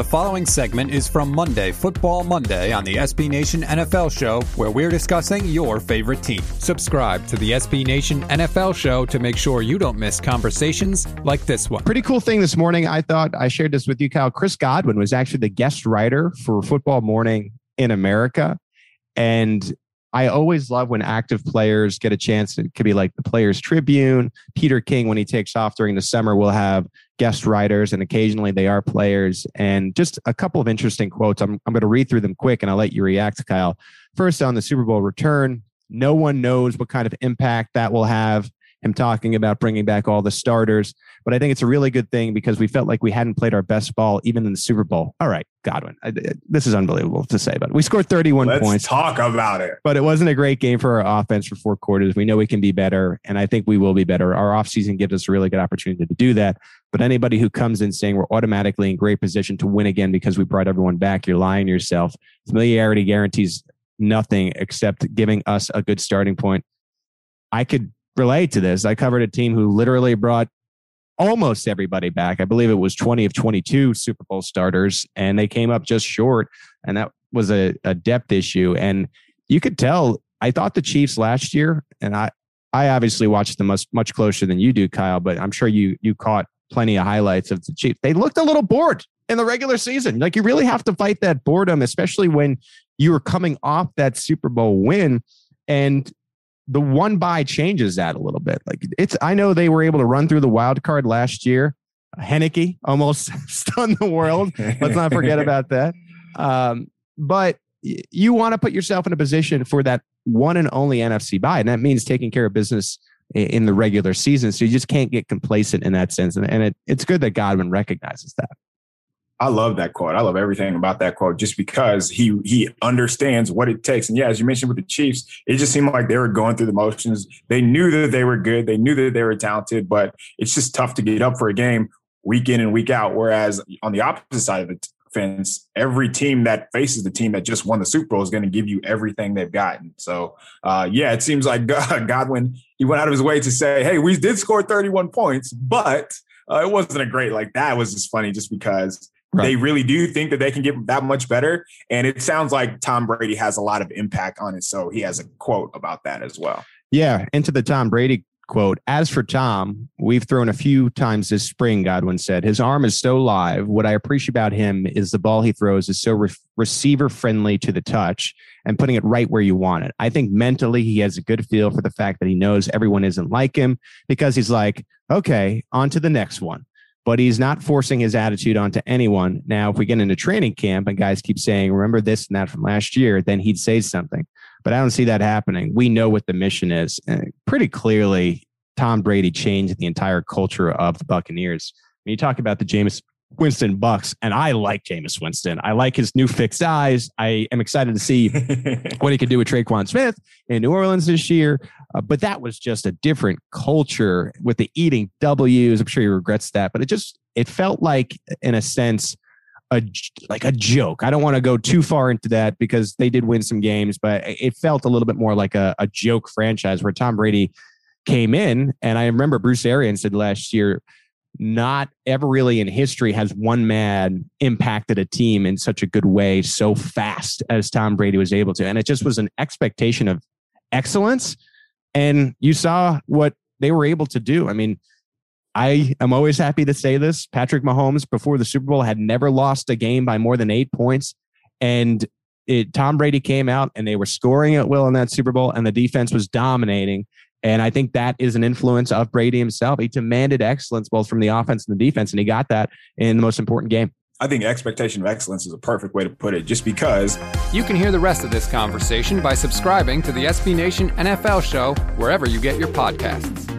The following segment is from Monday, Football Monday, on the SB Nation NFL Show, where we're discussing your favorite team. Subscribe to the SB Nation NFL Show to make sure you don't miss conversations like this one. Pretty cool thing this morning. I thought I shared this with you, Kyle. Chris Godwin was actually the guest writer for Football Morning in America. And I always love when active players get a chance. It could be like the Players Tribune. Peter King, when he takes off during the summer, will have guest writers, and occasionally they are players. And just a couple of interesting quotes. I'm, I'm going to read through them quick and I'll let you react, Kyle. First, on the Super Bowl return, no one knows what kind of impact that will have him talking about bringing back all the starters. But I think it's a really good thing because we felt like we hadn't played our best ball even in the Super Bowl. All right, Godwin, I, this is unbelievable to say, but we scored 31 Let's points. Talk about it. But it wasn't a great game for our offense for four quarters. We know we can be better, and I think we will be better. Our offseason gives us a really good opportunity to do that. But anybody who comes in saying we're automatically in great position to win again because we brought everyone back, you're lying to yourself. Familiarity guarantees nothing except giving us a good starting point. I could relate to this. I covered a team who literally brought almost everybody back. I believe it was 20 of 22 Super Bowl starters, and they came up just short. And that was a, a depth issue. And you could tell, I thought the Chiefs last year, and I, I obviously watched them much, much closer than you do, Kyle, but I'm sure you, you caught plenty of highlights of the Chiefs. They looked a little bored in the regular season. Like you really have to fight that boredom, especially when you were coming off that Super Bowl win. And the one bye changes that a little bit. Like it's, I know they were able to run through the wild card last year. Heinicke almost stunned the world. Let's not forget about that. Um, but you want to put yourself in a position for that one and only NFC bye, and that means taking care of business in the regular season. So you just can't get complacent in that sense. And, and it, it's good that Godwin recognizes that. I love that quote. I love everything about that quote just because he he understands what it takes. And yeah, as you mentioned with the Chiefs, it just seemed like they were going through the motions. They knew that they were good. They knew that they were talented, but it's just tough to get up for a game week in and week out. Whereas on the opposite side of the fence, every team that faces the team that just won the Super Bowl is going to give you everything they've gotten. So, uh, yeah, it seems like Godwin, he went out of his way to say, hey, we did score 31 points, but uh, it wasn't a great, like that was just funny just because Right. They really do think that they can get that much better. And it sounds like Tom Brady has a lot of impact on it. So he has a quote about that as well. Yeah. Into the Tom Brady quote As for Tom, we've thrown a few times this spring, Godwin said. His arm is so live. What I appreciate about him is the ball he throws is so re- receiver friendly to the touch and putting it right where you want it. I think mentally he has a good feel for the fact that he knows everyone isn't like him because he's like, okay, on to the next one but he's not forcing his attitude onto anyone. Now, if we get into training camp and guys keep saying, remember this and that from last year, then he'd say something. But I don't see that happening. We know what the mission is. And pretty clearly, Tom Brady changed the entire culture of the Buccaneers. When you talk about the Jameis Winston Bucs, and I like Jameis Winston. I like his new fixed eyes. I am excited to see what he can do with Tre'Quan Smith in New Orleans this year. Uh, but that was just a different culture with the eating W's. I'm sure he regrets that, but it just it felt like, in a sense, a like a joke. I don't want to go too far into that because they did win some games, but it felt a little bit more like a, a joke franchise where Tom Brady came in. And I remember Bruce Arians said last year not ever really in history has one man impacted a team in such a good way so fast as Tom Brady was able to. And it just was an expectation of excellence. And you saw what they were able to do. I mean, I am always happy to say this. Patrick Mahomes, before the Super Bowl, had never lost a game by more than eight points. And it, Tom Brady came out and they were scoring at will in that Super Bowl, and the defense was dominating. And I think that is an influence of Brady himself. He demanded excellence both from the offense and the defense, and he got that in the most important game. I think expectation of excellence is a perfect way to put it, just because. You can hear the rest of this conversation by subscribing to the SB Nation NFL show wherever you get your podcasts.